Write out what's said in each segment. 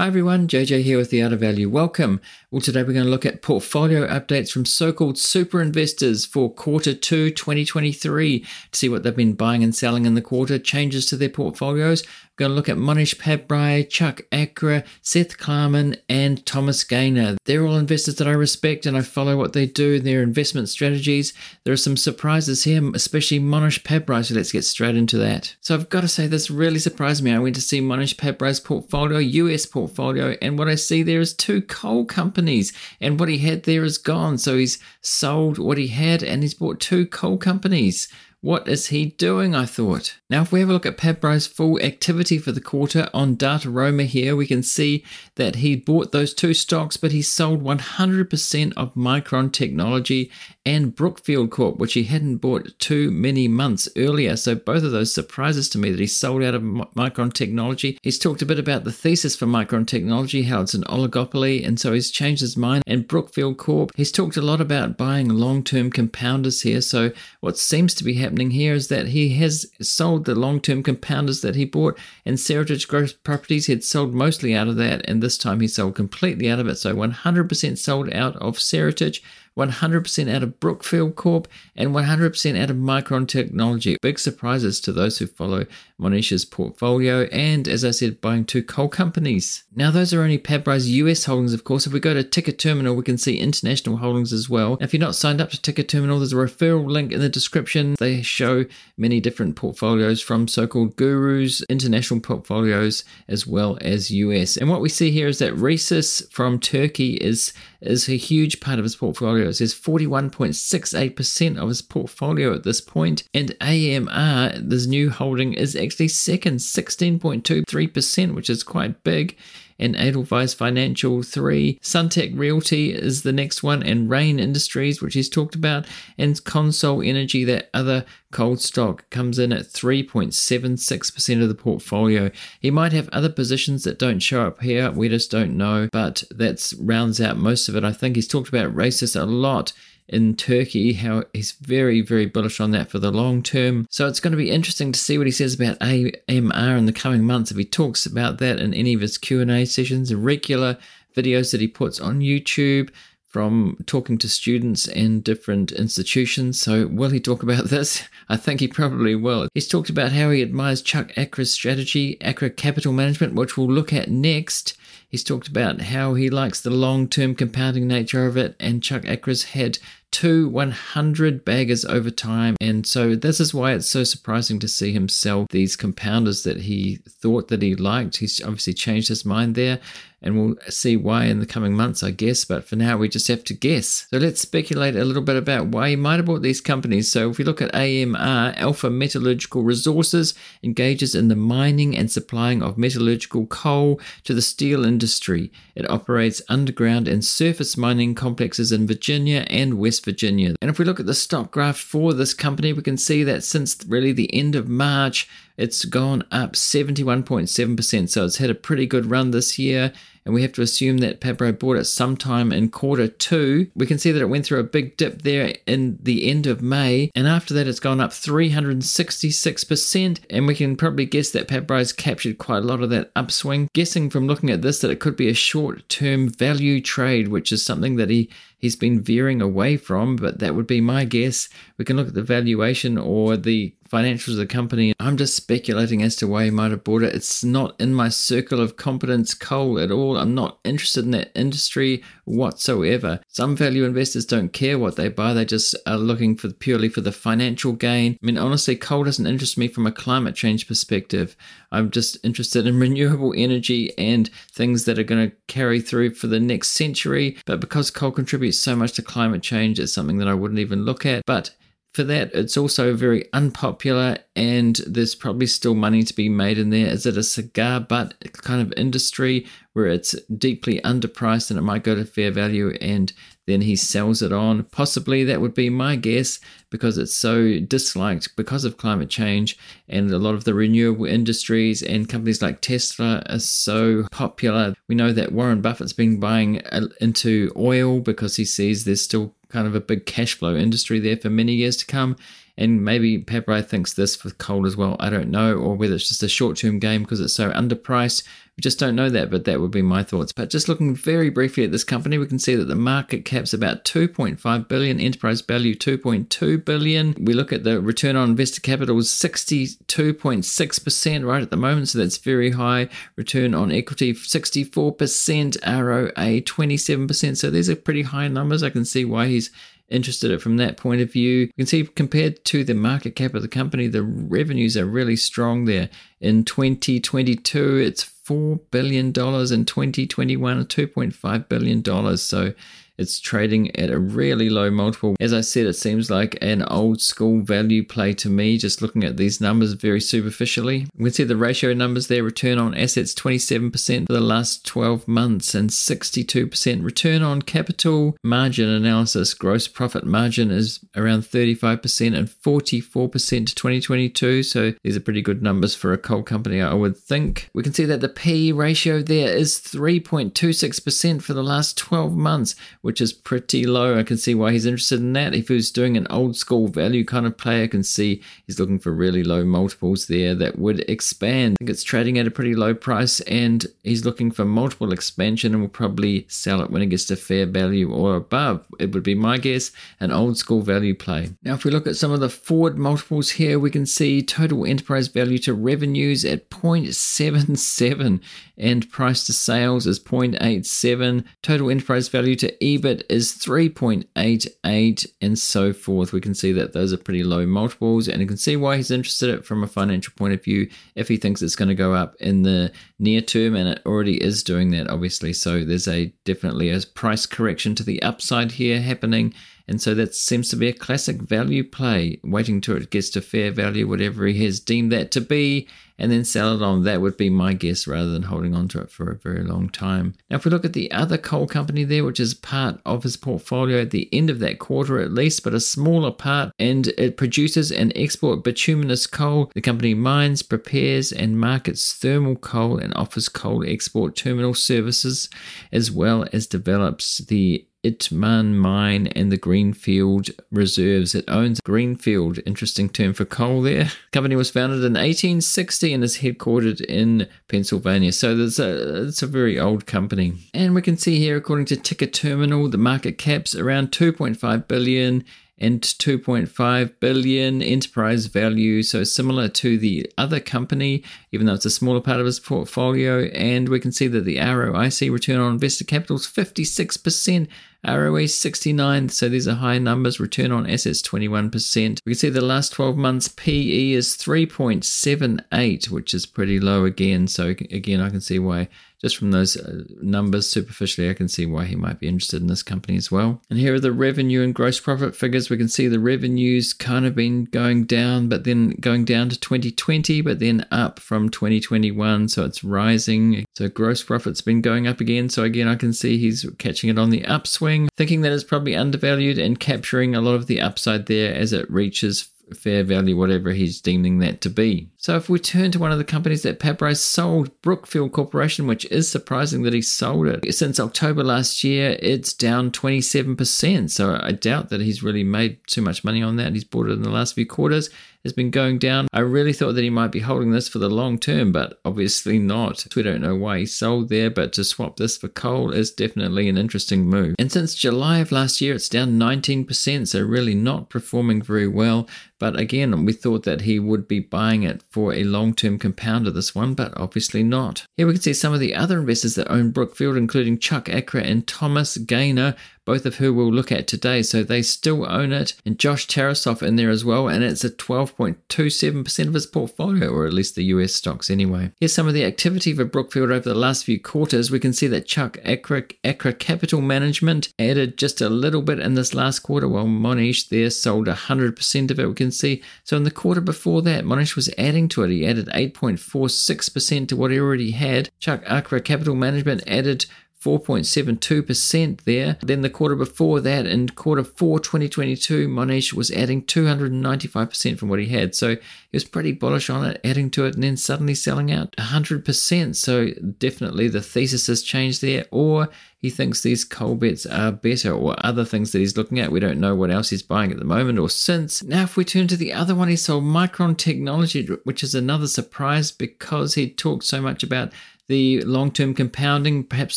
Hi everyone, JJ here with the of Value. Welcome. Well, today we're going to look at portfolio updates from so called super investors for quarter two 2023 to see what they've been buying and selling in the quarter, changes to their portfolios. We're going to look at Mohnish Pabrai, Chuck Akre, Seth Klarman, and Thomas Gayner. They're all investors that I respect and I follow what they do, their investment strategies. There are some surprises here, especially Mohnish Pabrai, so let's get straight into that. So I've got to say, this really surprised me. I went to see Mohnish Pabrai's portfolio, US portfolio, and what I see there is two coal companies, and what he had there is gone. So he's sold what he had and he's bought two coal companies. What is he doing? I thought. Now, if we have a look at Pabrai's full activity for the quarter on Dataroma here, we can see that he bought those two stocks, but he sold 100% of Micron Technology and Brookfield Corp, which he hadn't bought too many months earlier. So both of those surprises to me that he sold out of Micron Technology. He's talked a bit about the thesis for Micron Technology, how it's an oligopoly, and so he's changed his mind. And Brookfield Corp, he's talked a lot about buying long-term compounders here. So what seems to be happening here is that he has sold the long-term compounders that he bought, and Seritage Growth Properties he had sold mostly out of that, and this time he sold completely out of it. So 100% sold out of Seritage. 100% out of Brookfield Corp, and 100% out of Micron Technology. Big surprises to those who follow Mohnish's portfolio, and as I said, buying two coal companies. Now, those are only Pabrai's US holdings, of course. If we go to TIKR Terminal, we can see international holdings as well. If you're not signed up to TIKR Terminal, there's a referral link in the description. They show many different portfolios from so called gurus, international portfolios, as well as US. And what we see here is that Reysas from Turkey is, is a huge part of his portfolio. It says 41.68% of his portfolio at this point, and AMR, this new holding, is actually second, 16.23%, which is quite big and Edelweiss Financial 3. Sunteck Realty is the next one, and Rain Industries, which he's talked about, and CONSOL Energy, that other cold stock, comes in at 3.76% of the portfolio. He might have other positions that don't show up here, we just don't know, but that rounds out most of it. I think he's talked about Reysas a lot in Turkey, how he's very, very bullish on that for the long term. So it's going to be interesting to see what he says about AMR in the coming months. If he talks about that in any of his Q&A sessions, regular videos that he puts on YouTube, from talking to students and different institutions. So, will he talk about this? I think he probably will. He's talked about how he admires Chuck Akre's strategy, Akre Capital Management, which we'll look at next. He's talked about how he likes the long term compounding nature of it, and Chuck Akre's had two 100 baggers over time. And so this is why it's so surprising to see him sell these compounders that he thought that he liked. He's obviously changed his mind there and we'll see why in the coming months, I guess. But for now, we just have to guess. So let's speculate a little bit about why he might have bought these companies. So if we look at AMR, Alpha Metallurgical Resources engages in the mining and supplying of metallurgical coal to the steel industry. It operates underground and surface mining complexes in Virginia and West Virginia. And if we look at the stock graph for this company, we can see that since really the end of March, it's gone up 71.7%. So it's had a pretty good run this year and we have to assume that Pabrai bought it sometime in quarter two. We can see that it went through a big dip there in the end of May, and after that, it's gone up 366%. And we can probably guess that Pabrai's captured quite a lot of that upswing. Guessing from looking at this that it could be a short term value trade, which is something that he he's been veering away from, but that would be my guess. We can look at the valuation or the financials of the company. I'm just speculating as to why he might have bought it. It's not in my circle of competence coal at all. I'm not interested in that industry whatsoever. Some value investors don't care what they buy, they just are looking for purely for the financial gain. I mean, honestly, coal doesn't interest me from a climate change perspective. I'm just interested in renewable energy and things that are going to carry through for the next century. But because coal contributes so much to climate change, it's something that I wouldn't even look at. But for that, it's also very unpopular, and there's probably still money to be made in there. Is it a cigar butt kind of industry where it's deeply underpriced and it might go to fair value and then he sells it on? Possibly that would be my guess because it's so disliked because of climate change, and a lot of the renewable industries and companies like Tesla are so popular. We know that Warren Buffett's been buying uh, into oil because he sees there's still kind of a big cash flow industry there for many years to come. And maybe Pabrai thinks this for coal as well. I don't know, or whether it's just a short term game because it's so underpriced. We just don't know that, but that would be my thoughts. But just looking very briefly at this company, we can see that the market cap's about 2.5 billion, enterprise value 2.2 billion. We look at the return on invested capital is 62.6% right at the moment, so that's very high. Return on equity 64%, ROA 27%. So these are pretty high numbers. I can see why he's interested it from that point of view. You can see compared to the market cap of the company, the revenues are really strong there. In 2022, it's $4 billion. In 2021, $2.5 billion. So it's trading at a really low multiple. As I said, it seems like an old school value play to me, just looking at these numbers very superficially. We can see the ratio numbers there return on assets 27% for the last 12 months and 62% return on capital margin analysis. Gross profit margin is around 35% and 44% to 2022. So these are pretty good numbers for a coal company, I would think. We can see that the P ratio there is 3.26% for the last 12 months, which is pretty low. I can see why he's interested in that. If he was doing an old school value kind of play, I can see he's looking for really low multiples there that would expand. I think it's trading at a pretty low price and he's looking for multiple expansion and will probably sell it when it gets to fair value or above. It would be my guess, an old school value play. Now, if we look at some of the forward multiples here, we can see total enterprise value to revenues at 0.77 and price to sales is 0.87. Total enterprise value to EBIT is 3.88 and so forth. We can see that those are pretty low multiples and you can see why he's interested in it from a financial point of view if he thinks it's going to go up in the near term and it already is doing that obviously. So there's a definitely a price correction to the upside here happening and so that seems to be a classic value play, waiting till it gets to fair value, whatever he has deemed that to be, and then sell it on. That would be my guess rather than holding on to it for a very long time. Now, if we look at the other coal company there, which is part of his portfolio at the end of that quarter at least, but a smaller part, and it produces and export bituminous coal. The company mines, prepares, and markets thermal coal and offers coal export terminal services, as well as develops the Itmann Mine and the Greenfield Reserves. It owns Greenfield, interesting term for coal there. The company was founded in 1860 and is headquartered in Pennsylvania. So there's a, it's a very old company. And we can see here, according to TIKR Terminal, the market cap's around 2.5 billion and 2.5 billion enterprise value. So similar to the other company, even though it's a smaller part of his portfolio. And we can see that the ROIC return on invested capital is 56%. ROE 69, so these are high numbers. Return on assets 21%. We can see the last 12 months PE is 3.78, which is pretty low again. So again, I can see why just from those uh, numbers superficially, I can see why he might be interested in this company as well. And here are the revenue and gross profit figures. We can see the revenues kind of been going down, but then going down to 2020, but then up from 2021. So it's rising. So gross profit's been going up again. So again, I can see he's catching it on the upswing, thinking that it's probably undervalued and capturing a lot of the upside there as it reaches fair value, whatever he's deeming that to be. So if we turn to one of the companies that Pabrai's sold, Brookfield Corporation, which is surprising that he sold it. Since October last year, it's down 27%. So I doubt that he's really made too much money on that. He's bought it in the last few quarters has been going down. I really thought that he might be holding this for the long term, but obviously not. We don't know why he sold there, but to swap this for coal is definitely an interesting move. And since July of last year, it's down 19%, so really not performing very well. But again, we thought that he would be buying it for a long term compounder, this one, but obviously not. Here we can see some of the other investors that own Brookfield, including Chuck Akre and Thomas Gayner, both of who we'll look at today. So they still own it, and Josh Tarasoff in there as well, and it's a 12.27% of his portfolio, or at least the US stocks anyway. Here's some of the activity for Brookfield over the last few quarters. We can see that Chuck Akre, Akre Capital Management added just a little bit in this last quarter, while Mohnish there sold 100% of it. We can see. So in the quarter before that, Mohnish was adding to it. He added 8.46% to what he already had. Chuck Akre Capital Management added 4.72% there. Then the quarter before that, in quarter four 2022, Mohnish was adding 295% from what he had. So he was pretty bullish on it, adding to it, and then suddenly selling out 100%. So definitely the thesis has changed there, or he thinks these coal bets are better, or other things that he's looking at. We don't know what else he's buying at the moment or since. Now, if we turn to the other one, he sold Micron Technology, which is another surprise because he talked so much about the long term compounding. Perhaps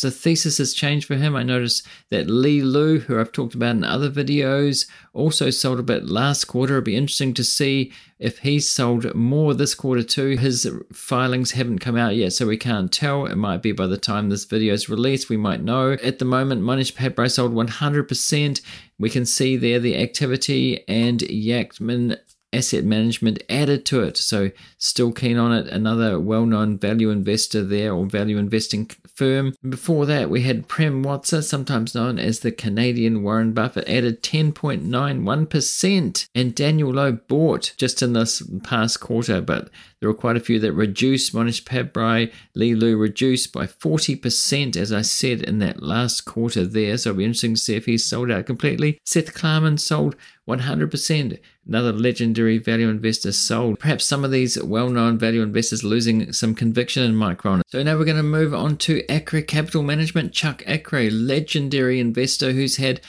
the thesis has changed for him. I noticed that Li Lu, who I've talked about in other videos, also sold a bit last quarter. It'll be interesting to see if he's sold more this quarter too. His filings haven't come out yet, so we can't tell. It might be by the time this video is released, we might know. At the moment, Mohnish Pabrai sold 100%. We can see there the activity and Yacktman asset management added to it. So, still keen on it. Another well known value investor there or value investing firm. Before that, we had Prem Watsa, sometimes known as the Canadian Warren Buffett, added 10.91%. And Daniel Loeb bought just in this past quarter, but there were quite a few that reduced. Mohnish Pabrai, Li Lu reduced by 40%, as I said in that last quarter there. So it'll be interesting to see if he's sold out completely. Seth Klarman sold 100%. Another legendary value investor sold. Perhaps some of these well known value investors losing some conviction in Micron. So now we're going to move on to Akre Capital Management. Chuck Akre, legendary investor who's had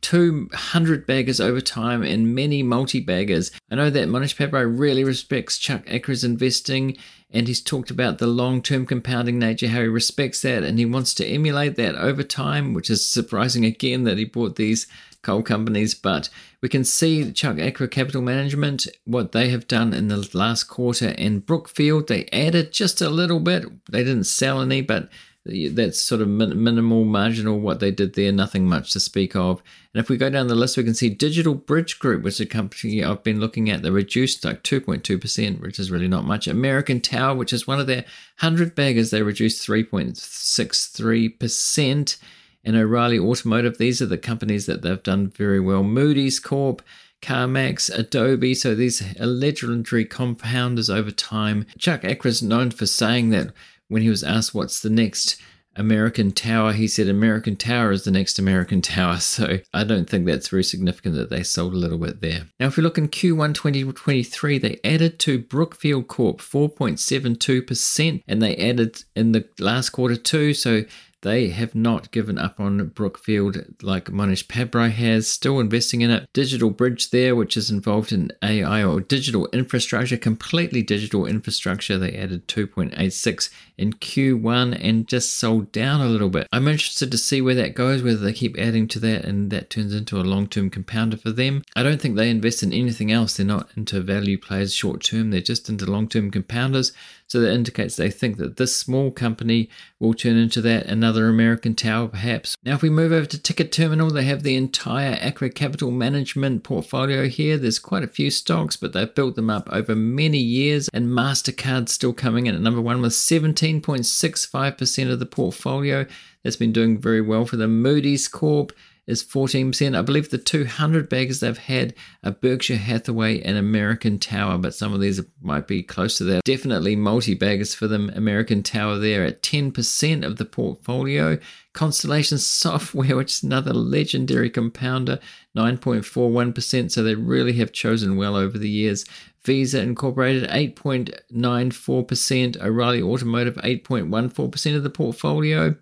200 baggers over time and many multi baggers. I know that Mohnish Pabrai really respects Chuck Akre's investing and he's talked about the long term compounding nature, how he respects that and he wants to emulate that over time, which is surprising again that he bought these coal companies, but we can see Chuck Akre Capital Management, what they have done in the last quarter, and Brookfield, they added just a little bit. They didn't sell any, but that's sort of minimal, marginal what they did there, nothing much to speak of. And if we go down the list, we can see Digital Bridge Group, which is a company I've been looking at, they reduced like 2.2%, which is really not much. American Tower, which is one of their 100 baggers, they reduced 3.63% and O'Reilly Automotive. These are the companies that they've done very well. Moody's Corp, CarMax, Adobe. So these are legendary compounders over time. Chuck Akre is known for saying that when he was asked what's the next American Tower, he said American Tower is the next American Tower. So I don't think that's very significant that they sold a little bit there. Now, if we look in Q1 2023, they added to Brookfield Corp 4.72%, and they added in the last quarter too. So they have not given up on Brookfield like Mohnish Pabrai has, still investing in it. Digital Bridge there, which is involved in AI or digital infrastructure, completely digital infrastructure. They added 2.86 in Q1 and just sold down a little bit. I'm interested to see where that goes, whether they keep adding to that and that turns into a long term compounder for them. I don't think they invest in anything else. They're not into value plays short term, they're just into long term compounders. So that indicates they think that this small company will turn into that another American tower, perhaps. Now, if we move over to TIKR Terminal, they have the entire Akre Capital Management portfolio here. There's quite a few stocks, but they've built them up over many years. And MasterCard still coming in at number one with 17.65% of the portfolio. That's been doing very well for the Moody's Corp is 14%. I believe the 200 baggers they've had are Berkshire Hathaway and American Tower, but some of these might be close to that. Definitely multi baggers for them. American Tower there at 10% of the portfolio. Constellation Software, which is another legendary compounder, 9.41%. So they really have chosen well over the years. Visa Incorporated 8.94%, O'Reilly Automotive 8.14% of the portfolio.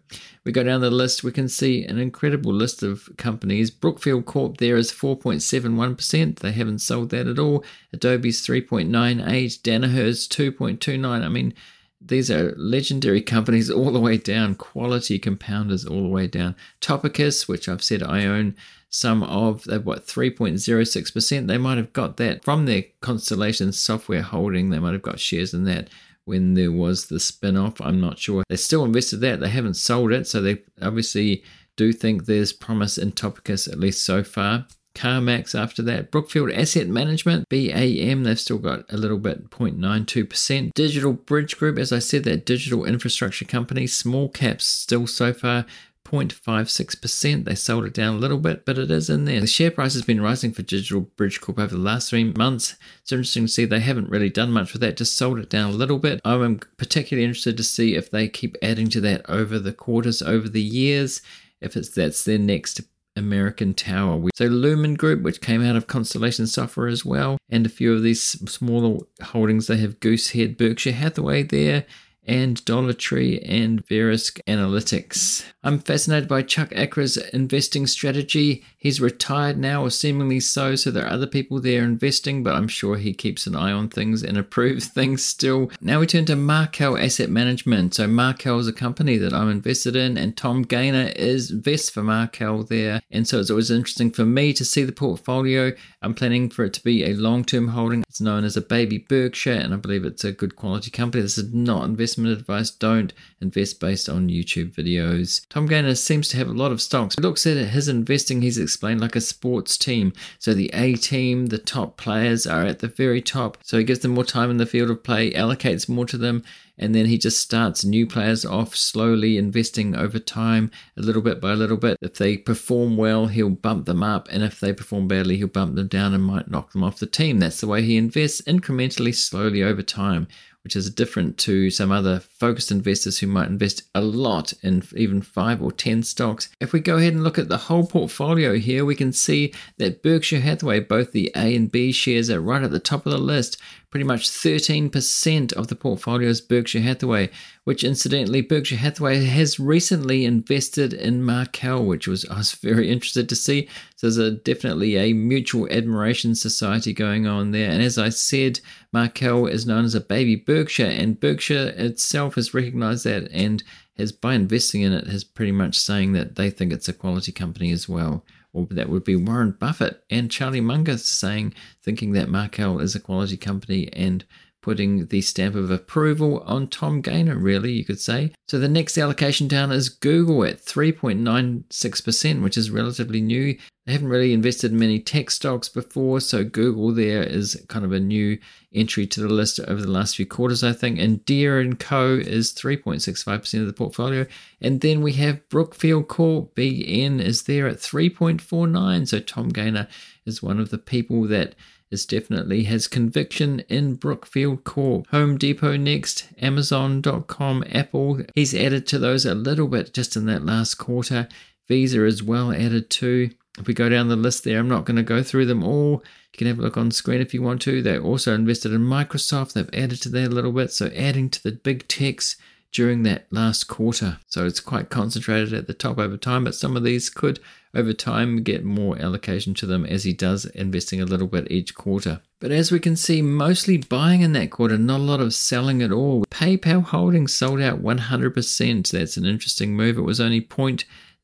We go down the list, we can see an incredible list of companies. Brookfield Corp there is 4.71%. They haven't sold that at all. Adobe's 3.98, Danaher's 2.29. I mean, these are legendary companies all the way down, quality compounders all the way down. Topicus, which I've said I own some of, they've what 3.06%. They might have got that from their Constellation software holding. They might have got shares in that when there was the spin off. I'm not sure. They still invested that. They haven't sold it. So they obviously do think there's promise in Topicus, at least so far. CarMax after that. Brookfield Asset Management, BAM, they've still got a little bit, 0.92%. Digital Bridge Group, as I said, that digital infrastructure company, small caps still so far. 0.56%. They sold it down a little bit, but it is in there. The share price has been rising for Digital Bridge Corp over the last three months. It's interesting to see they haven't really done much with that, just sold it down a little bit. I'm particularly interested to see if they keep adding to that over the quarters, over the years, if it's that's their next American Tower. So Lumine Group, which came out of Constellation Software as well, and a few of these smaller holdings. They have Goosehead, Berkshire Hathaway there, and Dollar Tree and Verisk Analytics. I'm fascinated by Chuck Akre's investing strategy. He's retired now, or seemingly so, so there are other people there investing, but I'm sure he keeps an eye on things and approves things still. Now we turn to Markel Asset Management. So Markel is a company that I'm invested in, and Tom Gayner is vest for Markel there. And so it's always interesting for me to see the portfolio. I'm planning for it to be a long-term holding. It's known as a baby Berkshire, and I believe it's a good quality company. This is not investment advice. Don't invest based on YouTube videos. Tom Gayner seems to have a lot of stocks. He looks at his investing, he's explained like a sports team. So the A team, the top players are at the very top. So he gives them more time in the field of play, allocates more to them, and then he just starts new players off slowly investing over time a little bit by a little bit if they perform well he'll bump them up and if they perform badly he'll bump them down and might knock them off the team that's the way he invests incrementally slowly over time which is different to some other focused investors who might invest a lot in even five or 10 stocks. If we go ahead and look at the whole portfolio here, we can see that Berkshire Hathaway, both the A and B shares, are right at the top of the list. Pretty much 13% of the portfolio is Berkshire Hathaway, which incidentally, Berkshire Hathaway has recently invested in Markel, which was I was very interested to see. So there's a, definitely a mutual admiration society going on there. And as I said, Markel is known as a baby Berkshire, and Berkshire itself has recognized that and has, by investing in it, has pretty much saying that they think it's a quality company as well or that would be Warren Buffett and Charlie Munger saying, thinking that Markel is a quality company and putting the stamp of approval on Tom Gayner, really, you could say. So the next allocation down is Google at 3.96%, which is relatively new. They haven't really invested in many tech stocks before, so Google there is kind of a new entry to the list over the last few quarters, I think. And Deere & Co. is 3.65% of the portfolio. And then we have Brookfield Corp, BN, is there at 3.49. So Tom Gayner is one of the people that is definitely has conviction in Brookfield Corp. Home Depot next, Amazon.com, Apple. He's added to those a little bit just in that last quarter. Visa as well added to. If we go down the list there, I'm not going to go through them all. You can have a look on screen if you want to. They also invested in Microsoft. They've added to that a little bit. So adding to the big techs during that last quarter. So it's quite concentrated at the top over time, but some of these could over time get more allocation to them as he does investing a little bit each quarter. But as we can see, mostly buying in that quarter, not a lot of selling at all. PayPal Holdings sold out 100%. That's an interesting move. It was only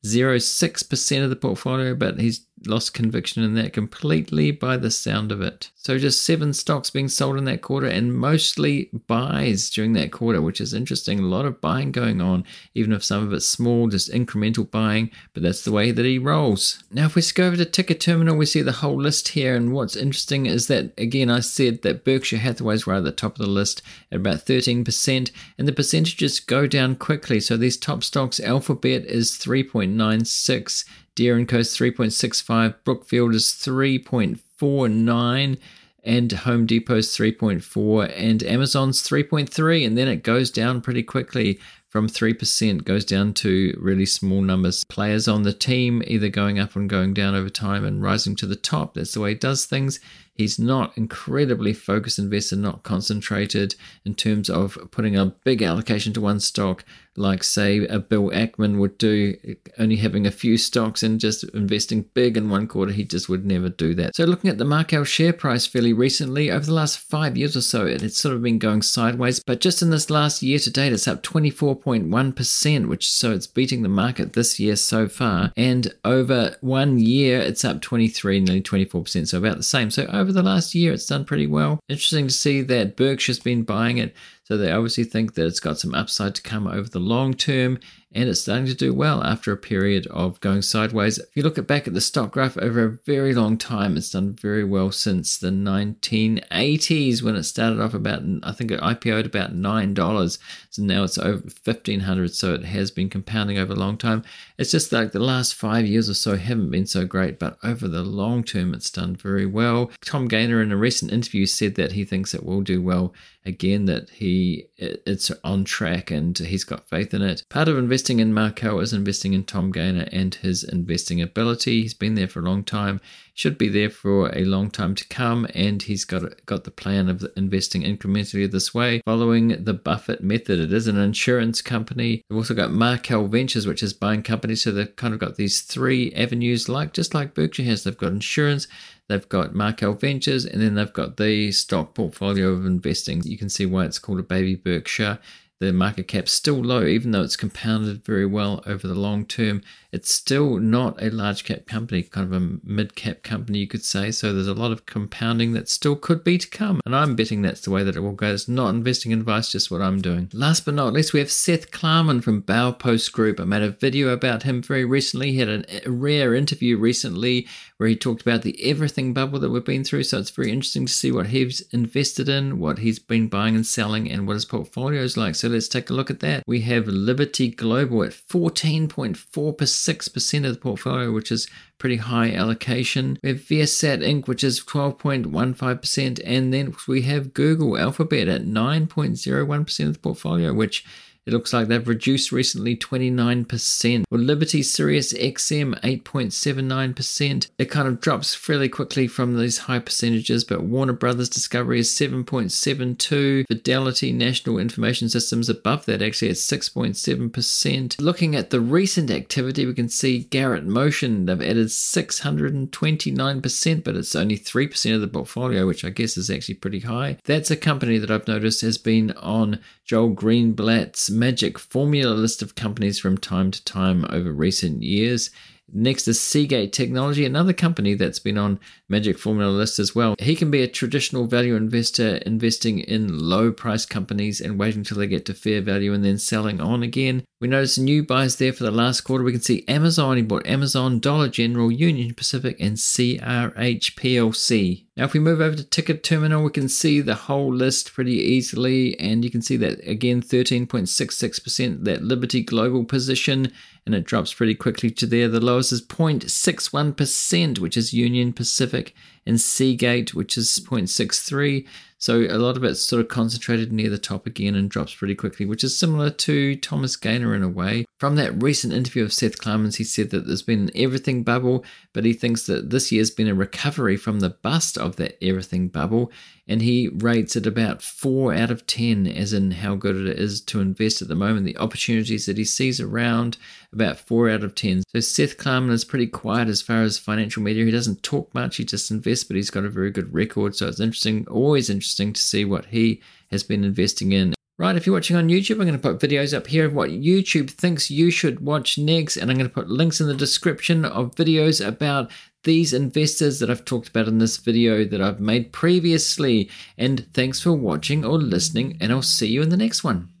0.06% of the portfolio, but he's lost conviction in that completely by the sound of it. So just seven stocks being sold in that quarter and mostly buys during that quarter, which is interesting. A lot of buying going on, even if some of it's small, just incremental buying, but that's the way that he rolls. Now, if we go over to TIKR Terminal, we see the whole list here. And what's interesting is that, again, I said that Berkshire Hathaway is right at the top of the list at about 13%, and the percentages go down quickly. So these top stocks, Alphabet is 3.96. Deere & Co's 3.65, Brookfield is 3.49, and Home Depot's 3.4, and Amazon's 3.3, and then it goes down pretty quickly from 3% goes down to really small numbers. Players on the team either going up and going down over time and rising to the top. That's the way he does things. He's not incredibly focused investor, not concentrated in terms of putting a big allocation to one stock, like say a Bill Ackman would do, only having a few stocks and just investing big in one quarter. He just would never do that. So looking at the Markel share price fairly recently, over the last five years or so, it's sort of been going sideways. But just in this last year to date, it's up 24.1%, which so it's beating the market this year so far. And over one year, it's up 23, nearly 24%, so about the same. So over the last year, it's done pretty well. Interesting to see that Berkshire's been buying it. So they obviously think that it's got some upside to come over the long term and it's starting to do well after a period of going sideways. If you look at back at the stock graph over a very long time, it's done very well since the 1980s when it started off about, I think it IPO'd about $9. So now it's over 1500 so it has been compounding over a long time. It's just like the last five years or so haven't been so great, but over the long term, it's done very well. Tom Gayner in a recent interview said that he thinks it will do well again, that he it's on track and he's got faith in it. Part of investing investing in Markel is investing in Tom Gayner and his investing ability. He's been there for a long time, should be there for a long time to come, and he's got got the plan of investing incrementally this way, following the Buffett method. It is an insurance company. They've also got Markel Ventures, which is buying companies. So they've kind of got these three avenues, like just like Berkshire has. They've got insurance, They've got Markel Ventures and then they've got the stock portfolio of investing. You can see why it's called a baby Berkshire. The market cap's still low, even though it's compounded very well over the long term. It's still not a large cap company, kind of a mid cap company, you could say. So there's a lot of compounding that still could be to come. And I'm betting that's the way that it will go. It's not investing advice, just what I'm doing. Last but not least, we have Seth Klarman from Baupost Group. I made a video about him very recently. He had a rare interview recently where he talked about the everything bubble that we've been through. So it's very interesting to see what he's invested in, what he's been buying and selling, and what his portfolio is like. So let's take a look at that. We have Liberty Global at 14.46% of the portfolio, which is pretty high allocation. We have Viasat Inc., which is 12.15%, and then we have Google Alphabet at 9.01% of the portfolio, which it looks like they've reduced recently 29%. Well, Liberty Sirius XM 8.79%. It kind of drops fairly quickly from these high percentages, but Warner Brothers Discovery is 7.72. Fidelity National Information Systems above that actually at 6.7%. Looking at the recent activity, we can see Garrett Motion, they've added 629%, but it's only 3% of the portfolio, which I guess is actually pretty high. That's a company that I've noticed has been on Joel Greenblatt's magic formula list of companies from time to time over recent years. Next is Seagate Technology, another company that's been on Magic Formula list as well. He can be a traditional value investor investing in low price companies and waiting till they get to fair value and then selling on again. We notice new buys there for the last quarter. We can see Amazon. He bought Amazon, Dollar General, Union Pacific, and CRH PLC. Now, if we move over to TIKR Terminal, we can see the whole list pretty easily, and you can see that again 13.66% that Liberty Global position, and it drops pretty quickly to there. The lowest is 0.61%, which is Union Pacific, and Seagate, which is 0.63. So a lot of it's sort of concentrated near the top again and drops pretty quickly, which is similar to Thomas Gayner in a way. From that recent interview of Seth Klarman, he said that there's been an everything bubble, but he thinks that this year's been a recovery from the bust of that everything bubble, and he rates it about 4 out of 10 as in how good it is to invest at the moment, the opportunities that he sees around, about 4 out of 10. So Seth Klarman is pretty quiet as far as financial media. He doesn't talk much, he just invests, but he's got a very good record, so it's interesting, always interesting to see what he has been investing in. Right, if you're watching on YouTube, I'm going to put videos up here of what YouTube thinks you should watch next, and I'm going to put links in the description of videos about these investors that I've talked about in this video that I've made previously. And thanks for watching or listening, and I'll see you in the next one.